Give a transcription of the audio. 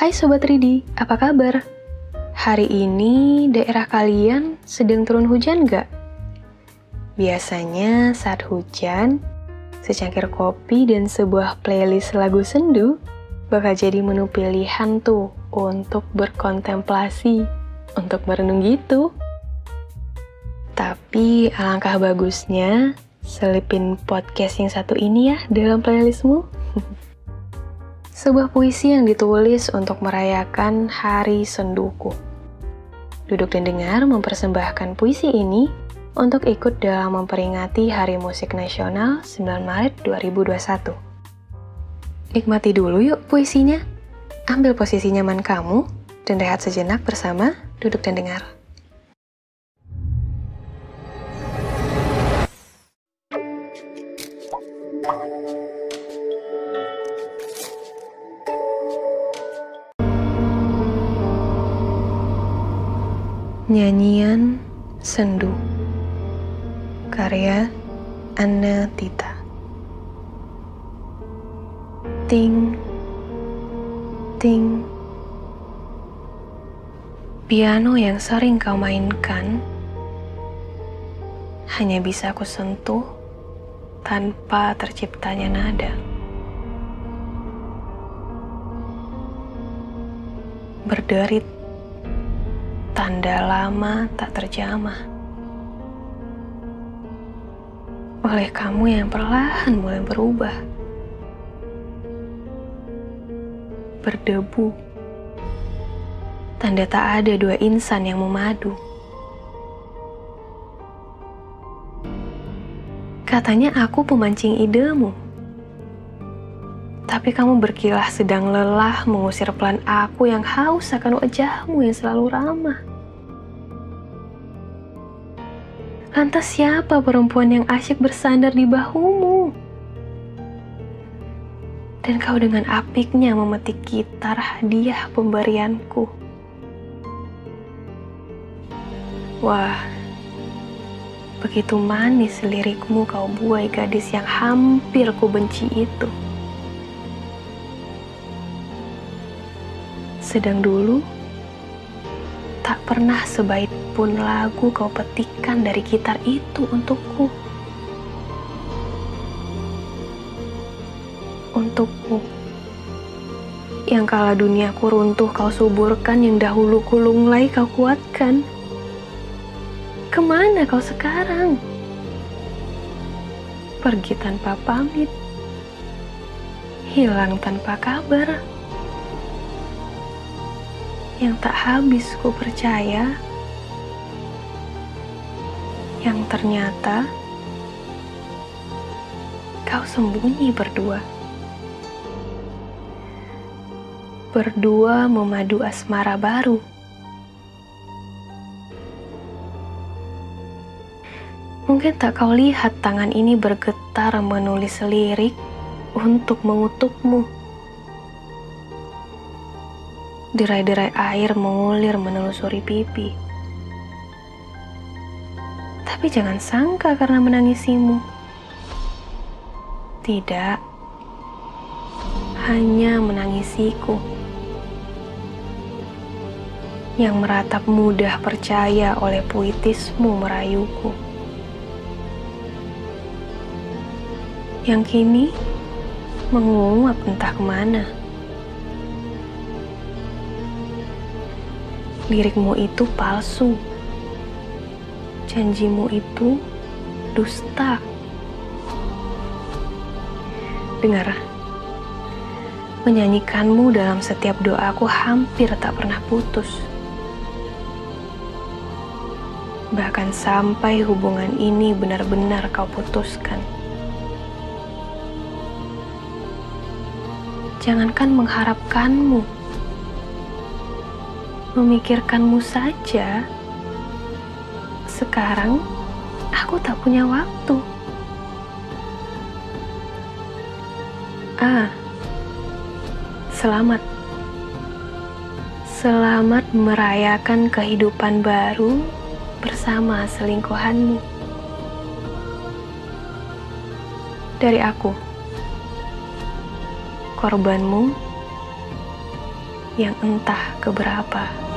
Hai Sobat Ridi, apa kabar? Hari ini daerah kalian sedang turun hujan gak? Biasanya saat hujan, secangkir kopi dan sebuah playlist lagu sendu bakal jadi menu pilihan tuh untuk berkontemplasi, untuk merenung gitu. Tapi alangkah bagusnya selipin podcast yang satu ini ya dalam playlistmu. Sebuah puisi yang ditulis untuk merayakan Hari Senduku. Duduk dan dengar mempersembahkan puisi ini untuk ikut dalam memperingati Hari Musik Nasional 9 Maret 2021. Nikmati dulu yuk puisinya. Ambil posisi nyaman kamu dan rehat sejenak bersama Duduk dan Dengar. Nyanyian Sendu. Karya Anna Tita. Ting. Ting. Piano yang sering kau mainkan hanya bisa aku sentuh tanpa terciptanya nada. Berderit tanda lama tak terjamah. Oleh kamu yang perlahan mulai berubah. Berdebu. Tanda tak ada dua insan yang memadu. Katanya aku pemancing idemu. Tapi kamu berkilah sedang lelah mengusir pelan aku yang haus akan wajahmu yang selalu ramah. Lantas siapa perempuan yang asyik bersandar di bahumu? Dan kau dengan apiknya memetik gitar hadiah pemberianku. Wah, begitu manis lirikmu kau buai gadis yang hampir ku benci itu. Sedang dulu, tak pernah sebaik pun lagu kau petikan dari gitar itu untukku. Untukku. Yang kala duniaku runtuh kau suburkan, yang dahulu kulunglai kau kuatkan. Ke mana kau sekarang? Pergi tanpa pamit. Hilang tanpa kabar yang tak habis ku percaya, yang ternyata kau sembunyi berdua. Berdua memadu asmara baru. Mungkin tak kau lihat tangan ini bergetar menulis lirik untuk mengutukmu. Derai-derai air mengulir menelusuri pipi. Tapi jangan sangka karena menangisimu. Tidak. Hanya menangisiku. Yang meratap mudah percaya oleh puitismu merayuku. Yang kini menguap entah ke mana. Lirikmu itu palsu. Janjimu itu dusta. Dengar, menyanyikanmu dalam setiap doaku hampir tak pernah putus. Bahkan sampai hubungan ini benar-benar kau putuskan. Jangankan mengharapkanmu, memikirkanmu saja. Sekarang aku tak punya waktu. Ah, selamat. Selamat merayakan kehidupan baru bersama selingkuhanmu. Dari aku, korbanmu yang entah keberapa.